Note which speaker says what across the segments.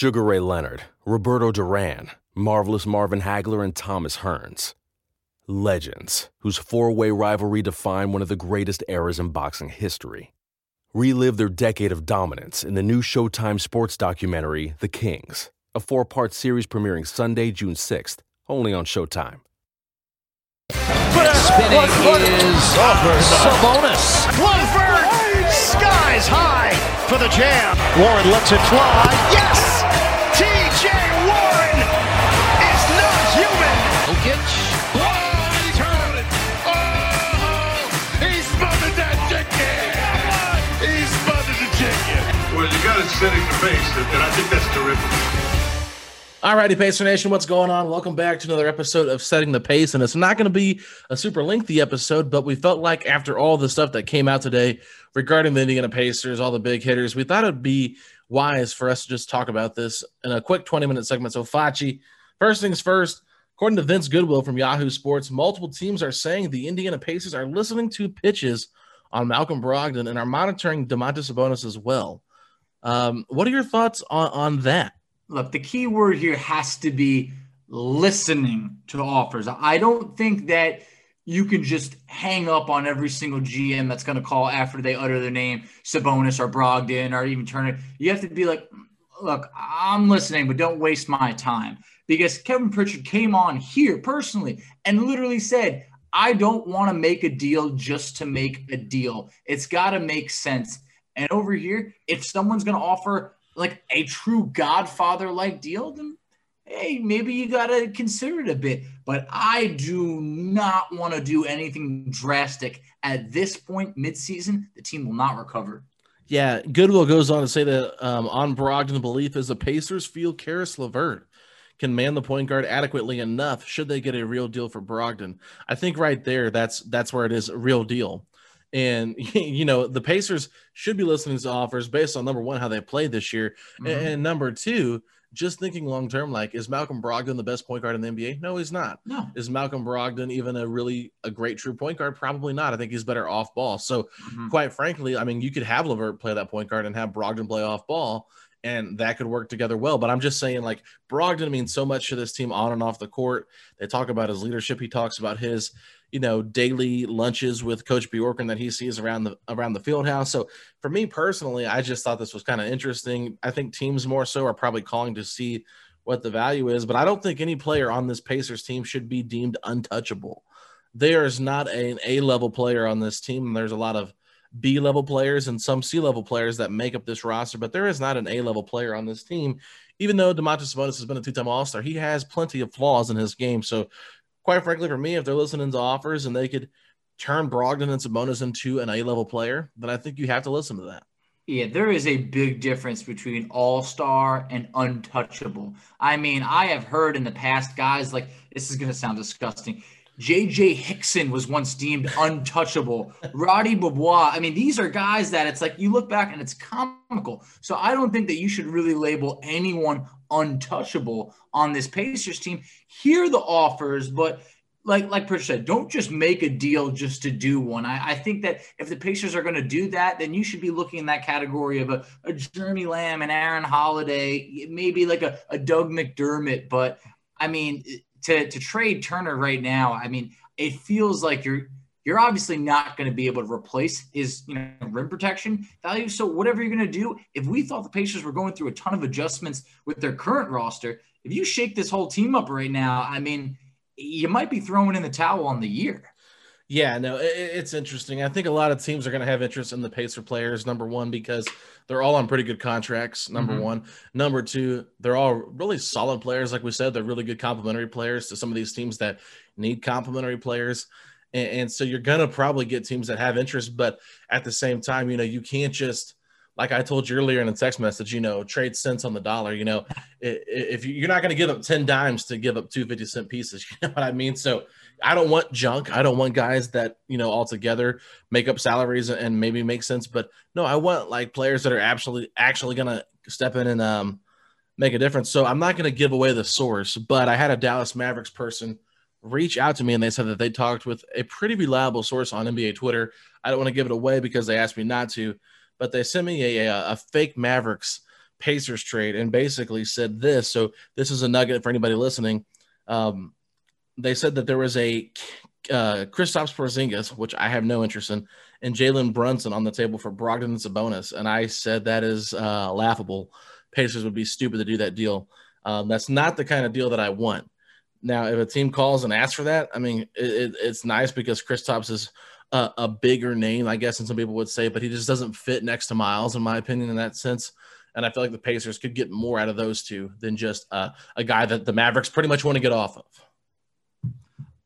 Speaker 1: Sugar Ray Leonard, Roberto Duran, Marvelous Marvin Hagler, and Thomas Hearns. Legends, whose four way rivalry defined one of the greatest eras in boxing history. Relive their decade of dominance in the new Showtime sports documentary, The Kings, a four part series premiering Sunday, June 6th, only on Showtime.
Speaker 2: Spinning is Sabonis.
Speaker 3: Wolford skies high for the jam. Warren lets it fly. Yes!
Speaker 4: Setting the pace, and I think that's terrific.
Speaker 5: Alrighty, Pacer Nation, what's going on? Welcome back to another episode of Setting the Pace. And it's not going to be a super lengthy episode, but we felt like after all the stuff that came out today regarding the Indiana Pacers, all the big hitters, we thought it'd be wise for us to just talk about this in a quick 20 minute segment. So, Facci, first things first, according to Vince Goodwill from Yahoo Sports, multiple teams are saying the Indiana Pacers are listening to pitches on Malcolm Brogdon and are monitoring Domantas Sabonis as well. Um, what are your thoughts on, on that?
Speaker 6: look, the key word here has to be listening to offers. I don't think that you can just hang up on every single GM that's going to call after they utter their name, Sabonis or Brogdon or even Turner. You have to be like, look, I'm listening, but don't waste my time. Because Kevin Pritchard came on here personally and literally said, I don't want to make a deal just to make a deal. It's got to make sense. And over here, if someone's going to offer like a true Godfather like deal, then hey, maybe you got to consider it a bit. But I do not want to do anything drastic at this point midseason. The team will not recover.
Speaker 5: Yeah, Goodwill goes on to say that um, on Brogdon, the belief is the Pacers feel Caris LeVert can man the point guard adequately enough should they get a real deal for Brogdon. I think right there, that's that's where it is a real deal. And you know the Pacers should be listening to offers based on number one how they played this year, mm-hmm. and number two just thinking long term. Like, is Malcolm Brogdon the best point guard in the NBA? No, he's not.
Speaker 6: No.
Speaker 5: Is Malcolm Brogdon even a really a great true point guard? Probably not. I think he's better off ball. So, mm-hmm. quite frankly, I mean, you could have LeVert play that point guard and have Brogdon play off ball, and that could work together well. But I'm just saying, like, Brogdon means so much to this team on and off the court. They talk about his leadership. He talks about his you know, daily lunches with Coach Bjorkgren that he sees around the around the field house. So for me personally, I just thought this was kind of interesting. I think teams more so are probably calling to see what the value is, but I don't think any player on this Pacers team should be deemed untouchable. There is not an A level player on this team. And there's a lot of B level players and some C level players that make up this roster, but there is not an A level player on this team. Even though Domantas Sabonis has been a two time All Star, he has plenty of flaws in his game. So quite frankly, for me, if they're listening to offers and they could turn Brogdon and Sabonis into an A level player, then I think you have to listen to that.
Speaker 6: Yeah, there is a big difference between all star and untouchable. I mean, I have heard in the past guys like this is going to sound disgusting. JJ Hickson was once deemed untouchable. Roddy Beaubois. I mean, these are guys that it's like you look back and it's comical. So I don't think that you should really label anyone untouchable on this Pacers team. Hear the offers, but like like Pritch said, don't just make a deal just to do one. I, I think that if the Pacers are going to do that, then you should be looking in that category of a, a Jeremy Lamb and Aaron Holiday, maybe like a, a Doug McDermott. But I mean, to to trade Turner right now, I mean, it feels like you're you're obviously not going to be able to replace his you know rim protection value. So whatever you're going to do, if we thought the Pacers were going through a ton of adjustments with their current roster, if you shake this whole team up right now, I mean, you might be throwing in the towel on the year.
Speaker 5: Yeah, no, it, it's interesting. I think a lot of teams are going to have interest in the Pacer players. Number one, because they're all on pretty good contracts. Number mm-hmm. one. Number two, they're all really solid players. Like we said, they're really good complementary players to some of these teams that need complementary players. And, and so you're going to probably get teams that have interest. But at the same time, you know, you can't just like I told you earlier in a text message, you know, trade cents on the dollar. You know, if you're not going to give up 10 dimes to give up two 50 cent pieces, you know what I mean? So I don't want junk. I don't want guys that, you know, altogether make up salaries and maybe make sense. But no, I want like players that are absolutely actually going to step in and um, make a difference. So I'm not going to give away the source, but I had a Dallas Mavericks person reach out to me and they said that they talked with a pretty reliable source on NBA Twitter. I don't want to give it away because they asked me not to, but they sent me a, a, a fake Mavericks Pacers trade and basically said this. So this is a nugget for anybody listening. Um, they said that there was a uh, Kristaps Porzingis, which I have no interest in, and Jalen Brunson on the table for Brogdon and Sabonis, and I said that is uh, laughable. Pacers would be stupid to do that deal. Um, that's not the kind of deal that I want. Now, if a team calls and asks for that, I mean, it, it, it's nice because Kristaps is a, a, bigger name, I guess, and some people would say, but he just doesn't fit next to Miles, in my opinion, in that sense. And I feel like the Pacers could get more out of those two than just uh, a guy that the Mavericks pretty much want to get off of.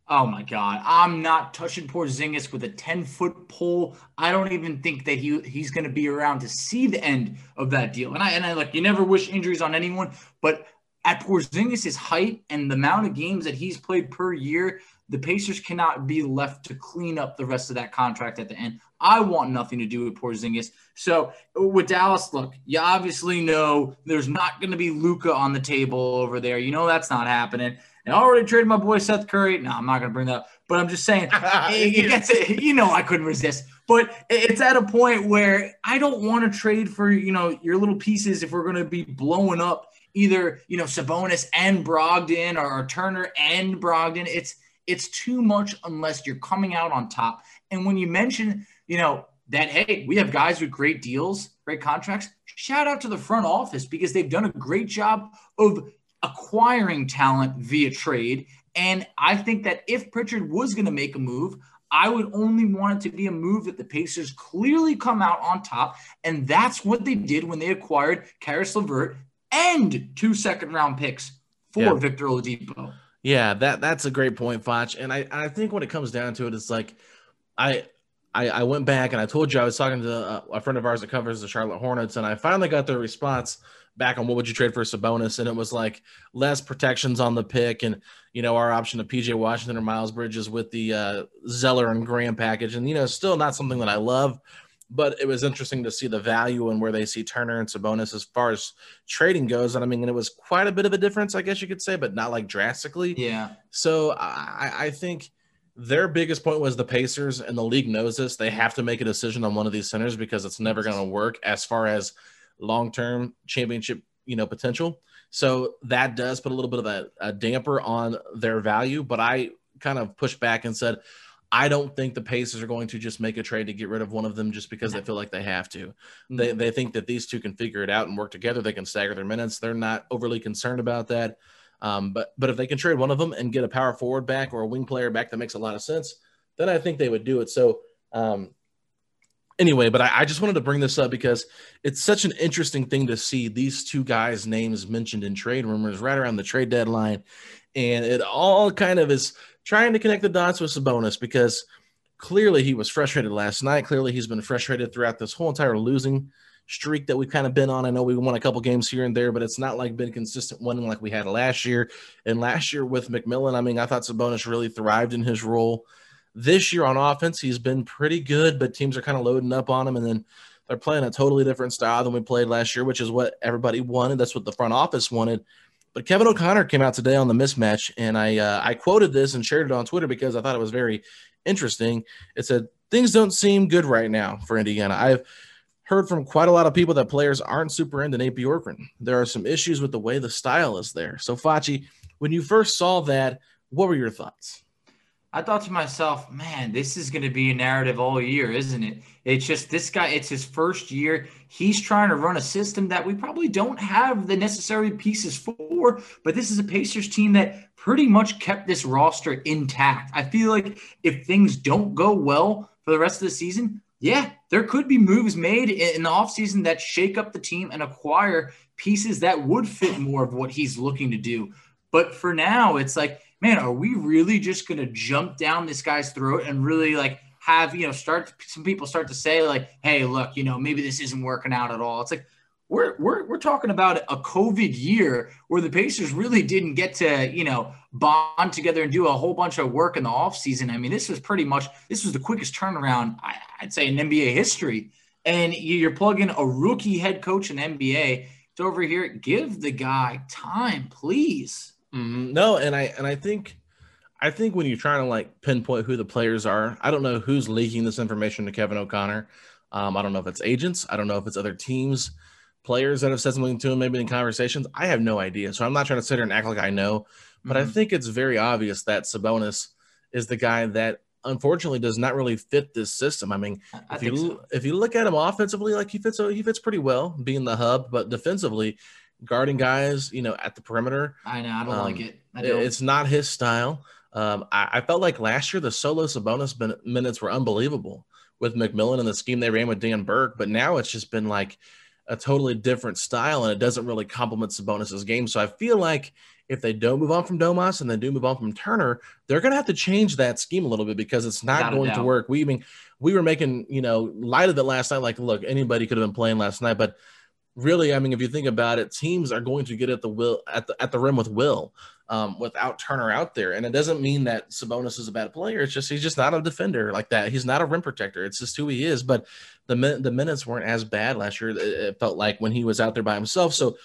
Speaker 6: Oh my God. I'm not touching Porzingis with a 10 foot pole. I don't even think that he he's going to be around to see the end of that deal. And I, and I like, you never wish injuries on anyone, but at Porzingis' height and the amount of games that he's played per year, the Pacers cannot be left to clean up the rest of that contract at the end. I want nothing to do with Porzingis. So with Dallas, look, you obviously know there's not going to be Luka on the table over there. You know that's not happening. And I already traded my boy Seth Curry. No, I'm not going to bring that up. But I'm just saying, it, gets it. You know, I couldn't resist. But it's at a point where I don't want to trade for you know your little pieces if we're going to be blowing up either you know Sabonis and Brogdon or, or Turner and Brogdon. It's it's too much unless you're coming out on top. And when you mention, you know, that hey, we have guys with great deals, great contracts. Shout out to the front office because they've done a great job of acquiring talent via trade. And I think that if Pritchard was going to make a move, I would only want it to be a move that the Pacers clearly come out on top. And that's what they did when they acquired Caris LeVert and two second round picks for yeah. Victor Oladipo.
Speaker 5: Yeah, that that's a great point, Foch. And I, I think when it comes down to it, it's like I I, I went back and I told you I was talking to a, a friend of ours that covers the Charlotte Hornets, and I finally got their response back on what would you trade for Sabonis, and it was like less protections on the pick, and you know our option of PJ Washington or Miles Bridges with the uh, Zeller and Graham package, and you know still not something that I love, but it was interesting to see the value and where they see Turner and Sabonis as far as trading goes, and I mean and it was quite a bit of a difference, I guess you could say, but not like drastically.
Speaker 6: Yeah.
Speaker 5: So I, I think their biggest point was the Pacers, and the league knows this. They have to make a decision on one of these centers because it's never going to work as far as long term championship, you know, potential. So that does put a little bit of a, a damper on their value. But I kind of pushed back and said, I don't think the Pacers are going to just make a trade to get rid of one of them just because they feel like they have to. They, they think that these two can figure it out and work together. They can stagger their minutes. They're not overly concerned about that. Um, but but if they can trade one of them and get a power forward back or a wing player back that makes a lot of sense, then I think they would do it. So um, anyway, but I, I, just wanted to bring this up because it's such an interesting thing to see these two guys' names mentioned in trade rumors right around the trade deadline. And it all kind of is trying to connect the dots with Sabonis because clearly he was frustrated last night. Clearly he's been frustrated throughout this whole entire losing streak that we've kind of been on. I know we won a couple games here and there, but it's not like been consistent winning like we had last year. And last year with McMillan, I mean, I thought Sabonis really thrived in his role. This year on offense, he's been pretty good, but teams are kind of loading up on him, and then they're playing a totally different style than we played last year, which is what everybody wanted. That's what the front office wanted. But Kevin O'Connor came out today on the mismatch, and I uh, I quoted this and shared it on Twitter because I thought it was very interesting. It said things don't seem good right now for Indiana. I've heard from quite a lot of people that players aren't super into Nate Bjorkgren. There are some issues with the way the style is there. So Facci, when you first saw that, what were your thoughts?
Speaker 6: I thought to myself, man, this is going to be a narrative all year, isn't it? It's just this guy, it's his first year. He's trying to run a system that we probably don't have the necessary pieces for, but this is a Pacers team that pretty much kept this roster intact. I feel like if things don't go well for the rest of the season, yeah, there could be moves made in the offseason that shake up the team and acquire pieces that would fit more of what he's looking to do. But for now, it's like, man, are we really just going to jump down this guy's throat and really like have, you know, start some people start to say like, hey, look, you know, maybe this isn't working out at all. It's like, we're, we're, we're talking about a COVID year where the Pacers really didn't get to, you know, bond together and do a whole bunch of work in the offseason. I mean, this was pretty much, this was the quickest turnaround, I'd say, in NBA history. And you're plugging a rookie head coach in NBA to over here. Give the guy time, please.
Speaker 5: Mm-hmm. No, and I and I think I think when you're trying to like pinpoint who the players are, I don't know who's leaking this information to Kevin O'Connor. Um, I don't know if it's agents. I don't know if it's other teams, players that have said something to him, maybe in conversations. I have no idea. So I'm not trying to sit here and act like I know, but mm-hmm. I think it's very obvious that Sabonis is the guy that unfortunately does not really fit this system. I mean, I if you so. if you look at him offensively, like he fits he fits pretty well being the hub, but defensively, guarding guys, you know, at the perimeter.
Speaker 6: I know. I don't um, like it. Don't.
Speaker 5: It's not his style. Um, I, I, felt like last year the solo Sabonis minutes were unbelievable with McMillan and the scheme they ran with Dan Burke, but now it's just been like a totally different style and it doesn't really complement Sabonis's game. So I feel like if they don't move on from Domas and they do move on from Turner, they're going to have to change that scheme a little bit because it's not going to work. We I mean we were making you know light of it last night. Like, look, anybody could have been playing last night, but really, I mean, if you think about it, teams are going to get at the will at the at the rim with will um, without Turner out there, and it doesn't mean that Sabonis is a bad player. It's just he's just not a defender like that. He's not a rim protector. It's just who he is. But the the minutes weren't as bad last year. It felt like when he was out there by himself. So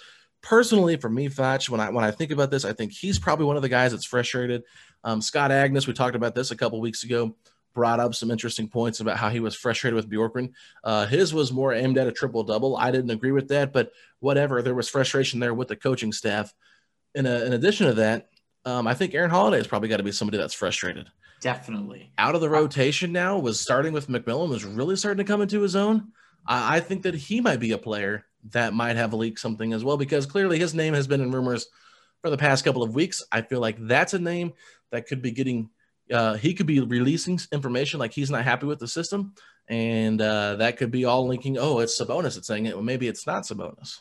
Speaker 5: personally, for me, Fetch, when I when I think about this, I think he's probably one of the guys that's frustrated. Um, Scott Agness, we talked about this a couple weeks ago brought up some interesting points about how he was frustrated with Bjorkgren. Uh, his was more aimed at a triple double. I didn't agree with that, but whatever. There was frustration there with the coaching staff. In, a, in addition to that, um, I think Aaron Holiday has probably got to be somebody that's frustrated.
Speaker 6: Definitely.
Speaker 5: Out of the rotation now was starting with McMillan was really starting to come into his own. I, I think that he might be a player that might have leaked something as well because clearly his name has been in rumors for the past couple of weeks. I feel like that's a name that could be getting uh, he could be releasing information like he's not happy with the system, and uh, that could be all linking. Oh, it's Sabonis. It's saying it. Well, maybe it's not Sabonis.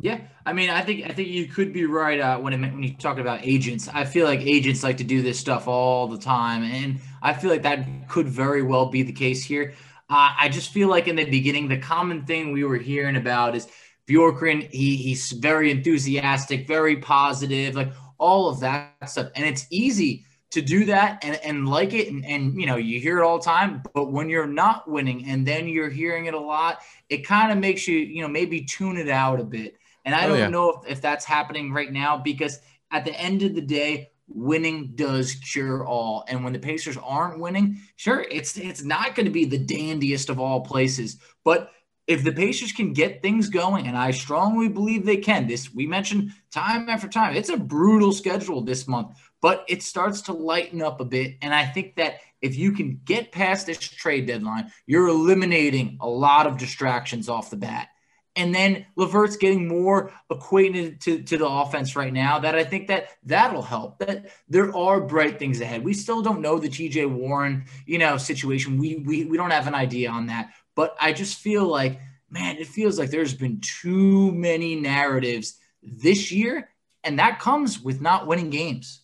Speaker 6: Yeah, I mean, I think I think you could be right uh, when it, when you talk about agents. I feel like agents like to do this stuff all the time, and I feel like that could very well be the case here. Uh, I just feel like in the beginning, the common thing we were hearing about is Bjorkgren. He he's very enthusiastic, very positive, like all of that stuff, and it's easy to do that and, and like it and, and you know you hear it all the time but when you're not winning and then you're hearing it a lot it kind of makes you you know maybe tune it out a bit. And i oh, don't yeah. know if, if that's happening right now because at the end of the day winning does cure all. And when the pacers aren't winning sure it's it's not going to be the dandiest of all places. But if the Pacers can get things going, and I strongly believe they can, this we mentioned time after time, it's a brutal schedule this month but it starts to lighten up a bit. And I think that if you can get past this trade deadline, you're eliminating a lot of distractions off the bat. And then LeVert's getting more acquainted to, to the offense right now that I think that that'll help. That there are bright things ahead. We still don't know the TJ Warren, you know, situation. We we we don't have an idea on that. But I just feel like, man, it feels like there's been too many narratives this year, and that comes with not winning games.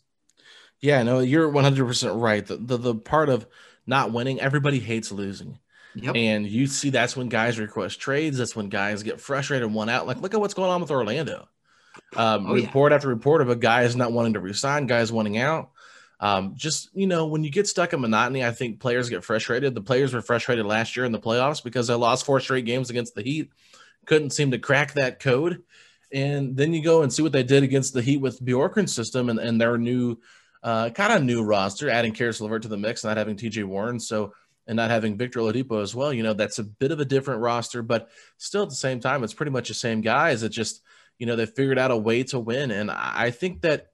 Speaker 5: Yeah, no, you're 100% right. The, the, the part of not winning, everybody hates losing. Yep. And you see that's when guys request trades. That's when guys get frustrated and want out. Like, look at what's going on with Orlando. Um, oh, report yeah. after report of a guy is not wanting to resign, guys wanting out. Um, just you know, when you get stuck in monotony, I think players get frustrated. The players were frustrated last year in the playoffs because they lost four straight games against the Heat, couldn't seem to crack that code. And then you go and see what they did against the Heat with Bjorkgren's system and, and their new uh, kind of new roster, adding Caris LeVert to the mix, not having TJ Warren. So, and not having Victor Oladipo as well. You know, that's a bit of a different roster, but still at the same time, it's pretty much the same guys. It just, you know, they figured out a way to win. And I think that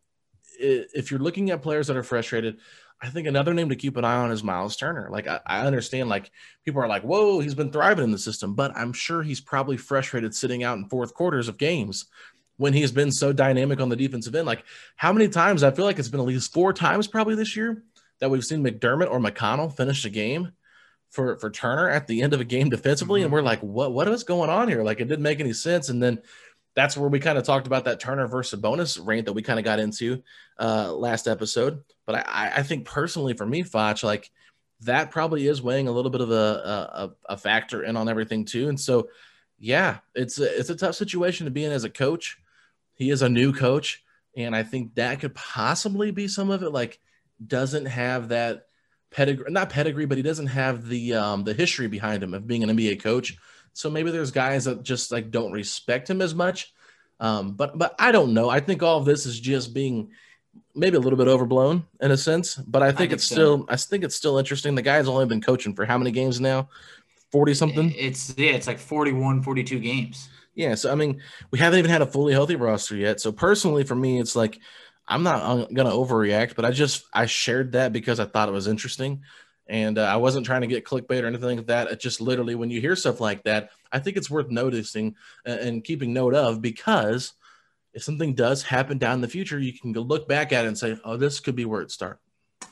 Speaker 5: if you're looking at players that are frustrated, I think another name to keep an eye on is Miles Turner. Like I, I, understand, like people are like, "Whoa, he's been thriving in the system," but I'm sure he's probably frustrated sitting out in fourth quarters of games when he has been so dynamic on the defensive end. Like, how many times I feel like it's been at least four times probably this year that we've seen McDermott or McConnell finish a game for for Turner at the end of a game defensively, mm-hmm. and we're like, what what is going on here? Like, it didn't make any sense. And then that's where we kind of talked about that Turner versus bonus rant that we kind of got into uh, last episode. But I, I think personally for me, Foch, like that probably is weighing a little bit of a, a, a factor in on everything too. And so, yeah, it's a, it's a tough situation to be in as a coach. He is a new coach, and I think that could possibly be some of it. Like, doesn't have that pedigree, not pedigree, but he doesn't have the um, the history behind him of being an NBA coach. So maybe there's guys that just like don't respect him as much. Um, but but I don't know. I think all of this is just being maybe a little bit overblown in a sense. But I think, I think it's so. still I think it's still interesting. The guy's only been coaching for how many games now? 40 something?
Speaker 6: It's yeah, it's like 41, 42 games.
Speaker 5: Yeah, so I mean, we haven't even had a fully healthy roster yet. So personally, for me, it's like I'm not gonna overreact, but I just I shared that because I thought it was interesting, and uh, I wasn't trying to get clickbait or anything like that. It's just literally when you hear stuff like that, I think it's worth noticing and keeping note of because if something does happen down in the future, you can look back at it and say, "Oh, this could be where it started."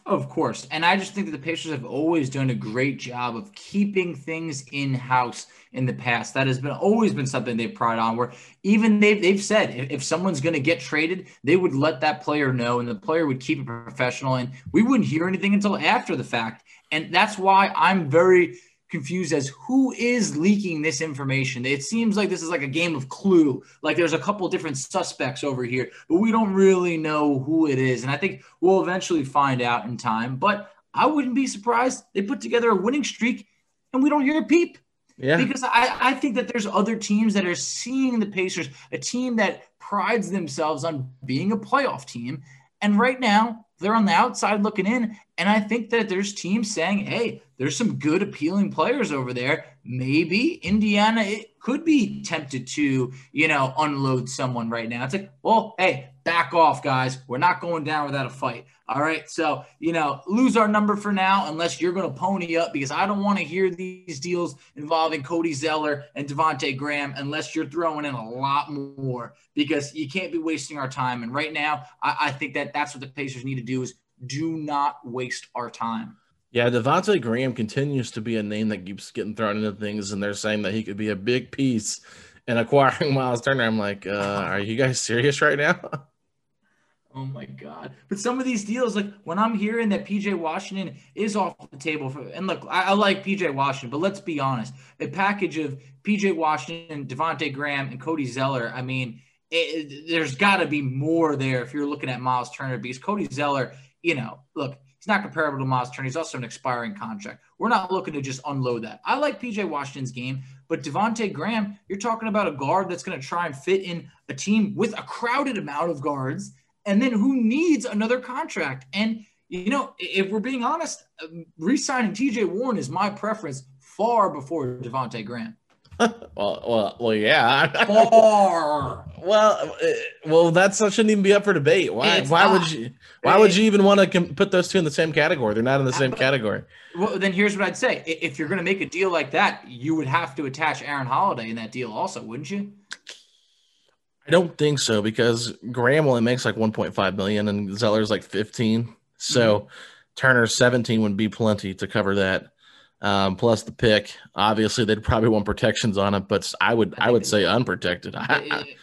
Speaker 6: Of course. And I just think that the Pacers have always done a great job of keeping things in house in the past. That has been always been something they've on where even they've, they've said if, if someone's going to get traded, they would let that player know and the player would keep it professional. And we wouldn't hear anything until after the fact. And that's why I'm very confused as who is leaking this information. It seems like this is like a game of clue. Like there's a couple different suspects over here, but we don't really know who it is. And I think we'll eventually find out in time. But I wouldn't be surprised they put together a winning streak and we don't hear a peep. Yeah. Because I, I think that there's other teams that are seeing the Pacers, a team that prides themselves on being a playoff team. And right now, they're on the outside looking in. And I think that there's teams saying, hey, there's some good, appealing players over there. Maybe Indiana it could be tempted to, you know, unload someone right now. It's like, well, hey, back off, guys. We're not going down without a fight. All right. So, you know, lose our number for now unless you're going to pony up because I don't want to hear these deals involving Cody Zeller and Devonte Graham unless you're throwing in a lot more because you can't be wasting our time. And right now, I, I think that that's what the Pacers need to do is do not waste our time.
Speaker 5: Yeah, Devonte Graham continues to be a name that keeps getting thrown into things, and they're saying that he could be a big piece in acquiring Miles Turner. I'm like, uh, are you guys serious right now?
Speaker 6: Oh my God. But some of these deals, like when I'm hearing that PJ Washington is off the table for, and look, I, I like PJ Washington, but let's be honest. A package of PJ Washington, Devonte Graham, and Cody Zeller, I mean, it, there's got to be more there if you're looking at Miles Turner because Cody Zeller, you know, look, he's not comparable to Miles Turner. He's also an expiring contract. We're not looking to just unload that. I like PJ Washington's game, but Devonte Graham, you're talking about a guard that's going to try and fit in a team with a crowded amount of guards and then who needs another contract? And, you know, if we're being honest, um, re signing TJ Warren is my preference far before Devonte Graham.
Speaker 5: Well, well, well, yeah.
Speaker 6: Far.
Speaker 5: well, uh, well, that shouldn't even be up for debate. Why?
Speaker 6: It's
Speaker 5: why
Speaker 6: not.
Speaker 5: would you? Why would you even want to com- put those two in the same category? They're not in the same category.
Speaker 6: Well, then here's what I'd say: if you're going to make a deal like that, you would have to attach Aaron Holiday in that deal, also, wouldn't you?
Speaker 5: I don't think so because Graham only makes like 1.5 million and Zeller's like 15. So
Speaker 6: Mm-hmm.
Speaker 5: Turner's 17 would be plenty to cover that. Um, plus the pick. Obviously, they'd probably want protections on it, but I would I would say unprotected.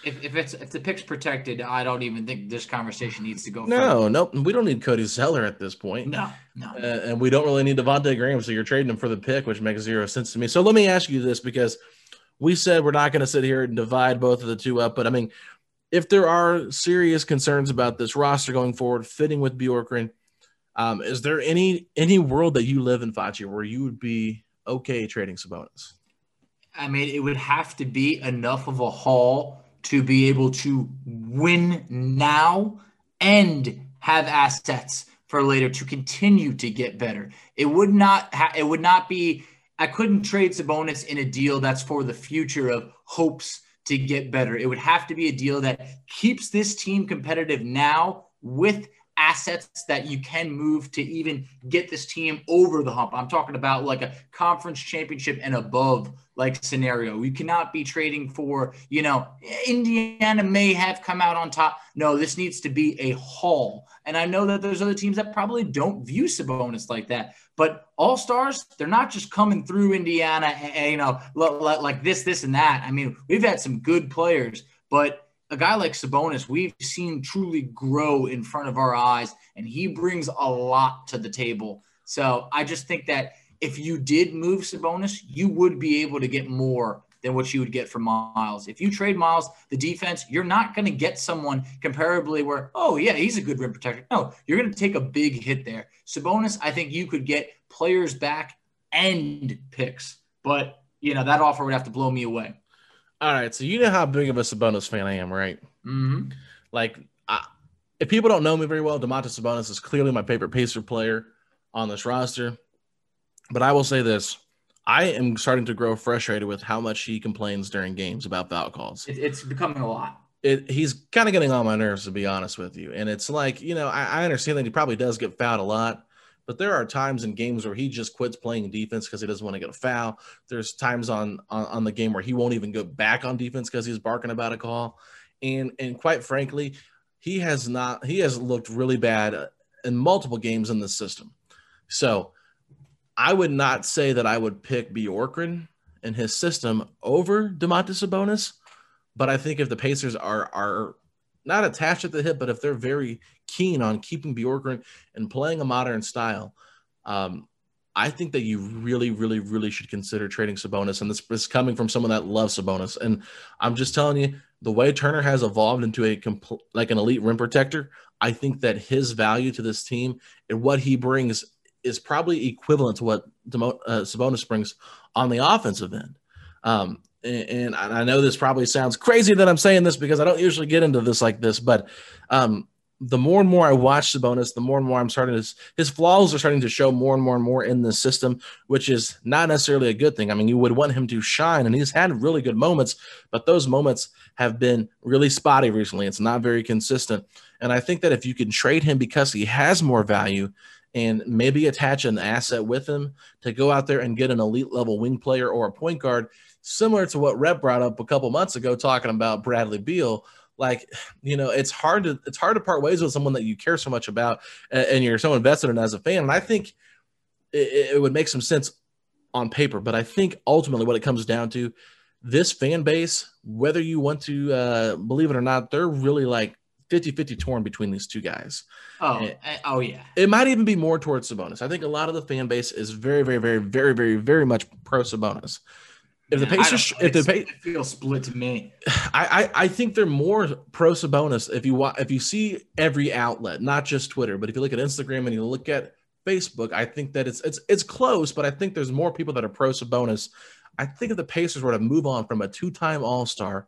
Speaker 6: If, if it's if the pick's protected, I don't even think this conversation needs to go.
Speaker 5: no, nope. We don't need Cody Zeller at this point.
Speaker 6: No, no.
Speaker 5: Uh, and we don't really need Devonte Graham, so you're trading him for the pick, which makes zero sense to me. So let me ask you this because we said we're not going to sit here and divide both of the two up, but I mean, if there are serious concerns about this roster going forward, fitting with Bjorkgren, um, is there any any world that you live in, Facci, where you would be okay trading Sabonis?
Speaker 6: I mean, it would have to be enough of a haul to be able to win now and have assets for later to continue to get better. It would not. Ha- it would not be. I couldn't trade Sabonis in a deal that's for the future of hopes to get better. It would have to be a deal that keeps this team competitive now with assets that you can move to even get this team over the hump. I'm talking about like a conference championship and above like scenario. You cannot be trading for, you know, Indiana may have come out on top. No, this needs to be a haul. And I know that there's other teams that probably don't view Sabonis like that. But all stars, they're not just coming through Indiana, and, you know, like this, this, and that. I mean, we've had some good players, but a guy like Sabonis, we've seen truly grow in front of our eyes, and he brings a lot to the table. So I just think that if you did move Sabonis, you would be able to get more than what you would get from Miles. If you trade Miles, the defense, you're not going to get someone comparably where, oh, yeah, he's a good rim protector. No, you're going to take a big hit there. Sabonis, I think you could get players back and picks, but, you know, that offer would have to blow me away.
Speaker 5: All right, so you know how big of a Sabonis fan I am, right?
Speaker 6: Mm-hmm.
Speaker 5: Like, I, if people don't know me very well, Domantas Sabonis is clearly my favorite Pacer player on this roster. But I will say this: I am starting to grow frustrated with how much he complains during games about foul calls.
Speaker 6: It, it's becoming a lot.
Speaker 5: It, he's kind of getting on my nerves, to be honest with you. And it's like, you know, I, I understand that he probably does get fouled a lot, but there are times in games where he just quits playing defense because he doesn't want to get a foul. There's times on, on on the game where he won't even go back on defense because he's barking about a call. And and quite frankly, he has not he has looked really bad uh, in multiple games in the system. So I would not say that I would pick Bjorkgren in his system over Domantas Sabonis, but I think if the Pacers are are not attached at the hip, but if they're very keen on keeping Bjorkgren and playing a modern style, um, I think that you really, really, really should consider trading Sabonis. And this is coming from someone that loves Sabonis. And I'm just telling you, the way Turner has evolved into a compl- like an elite rim protector, I think that his value to this team and what he brings is probably equivalent to what Demo- uh, Sabonis brings on the offensive end. Um, and, I know this probably sounds crazy that I'm saying this because I don't usually get into this like this, but um, the more and more I watch Sabonis, the more and more I'm starting to his flaws are starting to show more and more and more in the system, which is not necessarily a good thing. I mean, you would want him to shine, and he's had really good moments, but those moments have been really spotty recently. It's not very consistent, and I think that if you can trade him because he has more value and maybe attach an asset with him to go out there and get an elite level wing player or a point guard, similar to what Rep brought up a couple months ago, talking about Bradley Beal. Like, you know, it's hard to it's hard to part ways with someone that you care so much about and you're so invested in as a fan. And I think it, it would make some sense on paper, but I think ultimately what it comes down to, this fan base, whether you want to uh, believe it or not, they're really like 50-50 torn between these two guys.
Speaker 6: Oh,
Speaker 5: And
Speaker 6: oh yeah.
Speaker 5: it might even be more towards Sabonis. I think a lot of the fan base is very, very, very, very, very, very much pro Sabonis. If the Pacers, if the
Speaker 6: Pacers feels split to me.
Speaker 5: I, I I think they're more pro Sabonis if you if you see every outlet, not just Twitter, but if you look at Instagram and you look at Facebook, I think that it's it's it's close, but I think there's more people that are pro Sabonis. I think if the Pacers were to move on from a two-time All-Star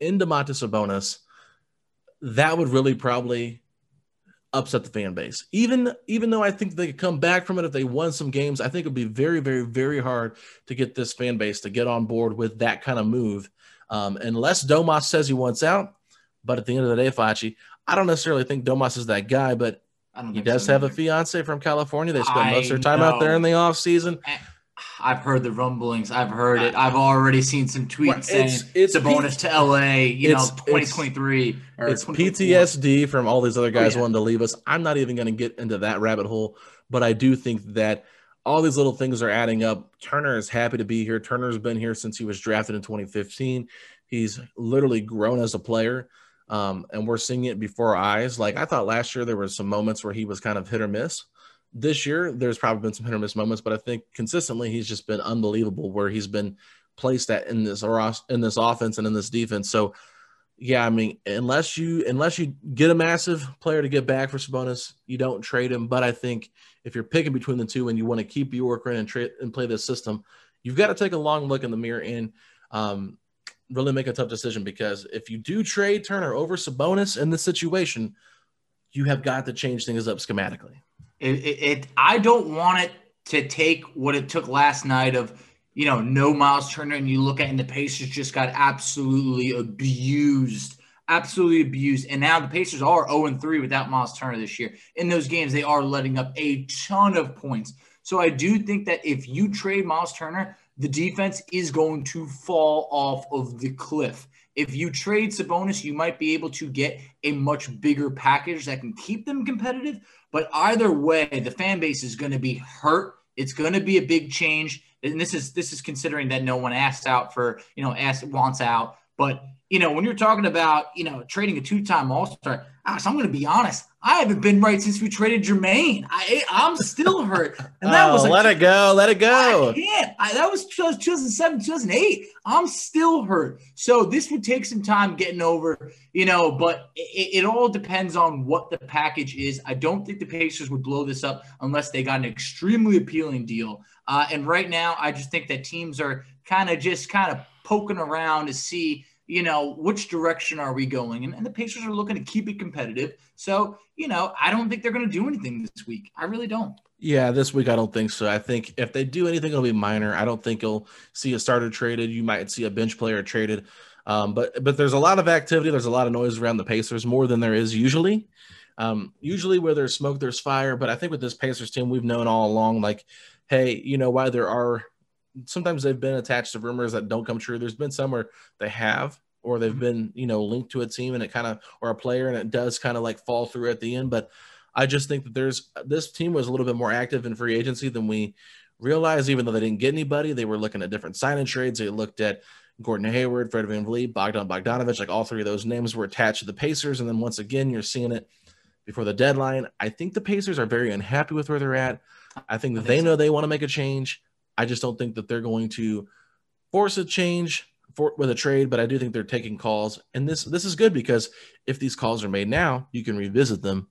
Speaker 5: into Monte Sabonis, that would really probably upset the fan base. Even even though I think they could come back from it if they won some games, I think it'd be very, very, very hard to get this fan base to get on board with that kind of move. Um, unless Domas says he wants out. But at the end of the day, Facci, I don't necessarily think Domas is that guy, but he does so have either. a fiance from California. They spend most of their time know. out there in the off season.
Speaker 6: I've heard the rumblings. I've heard it. I've already seen some tweets saying it's, it's a bonus P- to LA, you know, 2023.
Speaker 5: It's, it's PTSD from all these other guys oh, yeah. wanting to leave us. I'm not even going to get into that rabbit hole, but I do think that all these little things are adding up. Turner is happy to be here. Turner's been here since he was drafted in 2015. He's literally grown as a player. Um, and we're seeing it before our eyes. Like I thought last year, there were some moments where he was kind of hit or miss this year, there's probably been some hit or miss moments, but I think consistently he's just been unbelievable where he's been placed at in this in this offense and in this defense. So, yeah, I mean, unless you unless you get a massive player to get back for Sabonis, you don't trade him. But I think if you're picking between the two and you want to keep Bjorkgren and trade and play this system, you've got to take a long look in the mirror and um, really make a tough decision because if you do trade Turner over Sabonis in this situation, you have got to change things up schematically.
Speaker 6: It, it, it, I don't want it to take what it took last night of, you know, no Miles Turner, and you look at and the Pacers just got absolutely abused, absolutely abused. And now the Pacers are 0 and 3 without Miles Turner this year. In those games, they are letting up a ton of points. So I do think that if you trade Miles Turner, the defense is going to fall off of the cliff. If you trade Sabonis, you might be able to get a much bigger package that can keep them competitive. But either way, the fan base is going to be hurt. It's going to be a big change. And this is this is considering that no one asks out for, you know, asked wants out. But you know, when you're talking about, you know, trading a two-time All-Star, Alex, I'm going to be honest. I haven't been right since we traded Jermaine. I, I'm still hurt.
Speaker 5: And that oh, was like, let it go. Let it go.
Speaker 6: I can't. I, that was 2007, 2008. I'm still hurt. So this would take some time getting over, you know, but it, it all depends on what the package is. I don't think the Pacers would blow this up unless they got an extremely appealing deal. Uh, and right now, I just think that teams are kind of just kind of poking around to see you know, which direction are we going? And, and, the Pacers are looking to keep it competitive. So, you know, I don't think they're going to do anything this week. I really don't.
Speaker 5: Yeah, this week I don't think so. I think if they do anything, it'll be minor. I don't think you'll see a starter traded. You might see a bench player traded. Um, but but there's a lot of activity. There's a lot of noise around the Pacers, more than there is usually. Um, usually where there's smoke, there's fire. But I think with this Pacers team, we've known all along, like, hey, you know, why there are sometimes they've been attached to rumors that don't come true. There's been some where they have, or they've mm-hmm. been, you know, linked to a team and it kind of, or a player and it does kind of like fall through at the end. But I just think that there's this team was a little bit more active in free agency than we realized, even though they didn't get anybody. They were looking at different sign and trades. They looked at Gordon Hayward, Fred VanVleet, Bogdan Bogdanovich, like all three of those names were attached to the Pacers. And then once again, you're seeing it before the deadline. I think the Pacers are very unhappy with where they're at. I think that they know they want to make a change. I just don't think that they're going to force a change for with a trade, but I do think they're taking calls. And this this is good because if these calls are made now, you can revisit them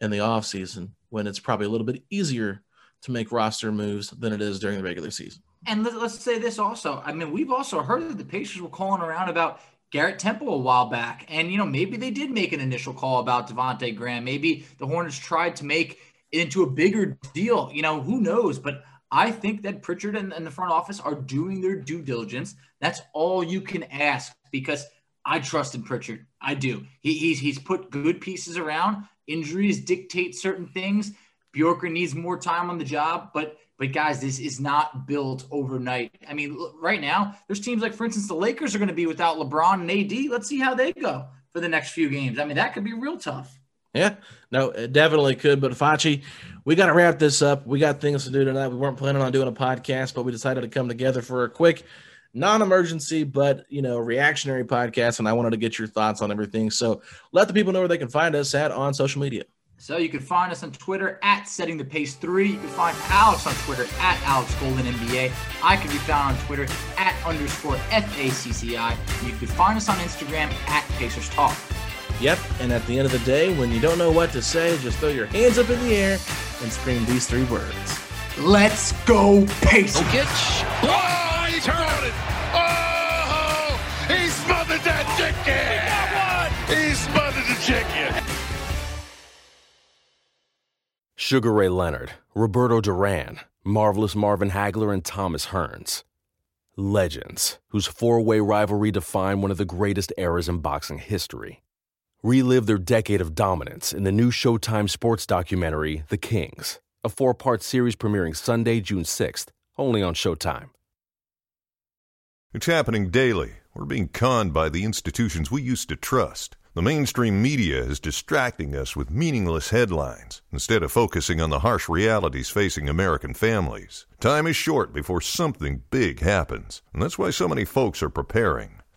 Speaker 5: in the off season when it's probably a little bit easier to make roster moves than it is during the regular season.
Speaker 6: And let, us say this also. I mean, we've also heard that the Pacers were calling around about Garrett Temple a while back. And, you know, maybe they did make an initial call about Devonte Graham. Maybe the Hornets tried to make it into a bigger deal. You know, who knows? But I think that Pritchard and, and the front office are doing their due diligence. That's all you can ask because I trust in Pritchard. I do. He, he's he's put good pieces around. Injuries dictate certain things. Bjorker needs more time on the job, but but guys, this is not built overnight. I mean, right now, there's teams like, for instance, the Lakers are going to be without LeBron and AD. Let's see how they go for the next few games. I mean, that could be real tough.
Speaker 5: Yeah, no, it definitely could. But Facci, we got to wrap this up. We got things to do tonight. We weren't planning on doing a podcast, but we decided to come together for a quick, non-emergency, but you know, reactionary podcast. And I wanted to get your thoughts on everything. So let the people know where they can find us at on social media.
Speaker 6: So you can find us on Twitter at Setting the Pace Three. You can find Alex on Twitter at Alex Golden NBA. I can be found on Twitter at underscore FACCI. You can find us on Instagram at Pacers Talk.
Speaker 5: Yep, and at the end of the day, when you don't know what to say, just throw your hands up in the air and scream these three words.
Speaker 6: Let's go, Pacers!
Speaker 7: Jokic. Oh, he turned it! Oh, he smothered that chicken! He got one! He smothered the chicken!
Speaker 1: Sugar Ray Leonard, Roberto Duran, Marvelous Marvin Hagler, and Thomas Hearns. Legends, whose four way rivalry defined one of the greatest eras in boxing history. Relive their decade of dominance in the new Showtime sports documentary, The Kings, a four part series premiering Sunday, June 6th, only on Showtime.
Speaker 8: It's happening daily. We're being conned by the institutions we used to trust. The mainstream media is distracting us with meaningless headlines instead of focusing on the harsh realities facing American families. Time is short before something big happens, and that's why so many folks are preparing.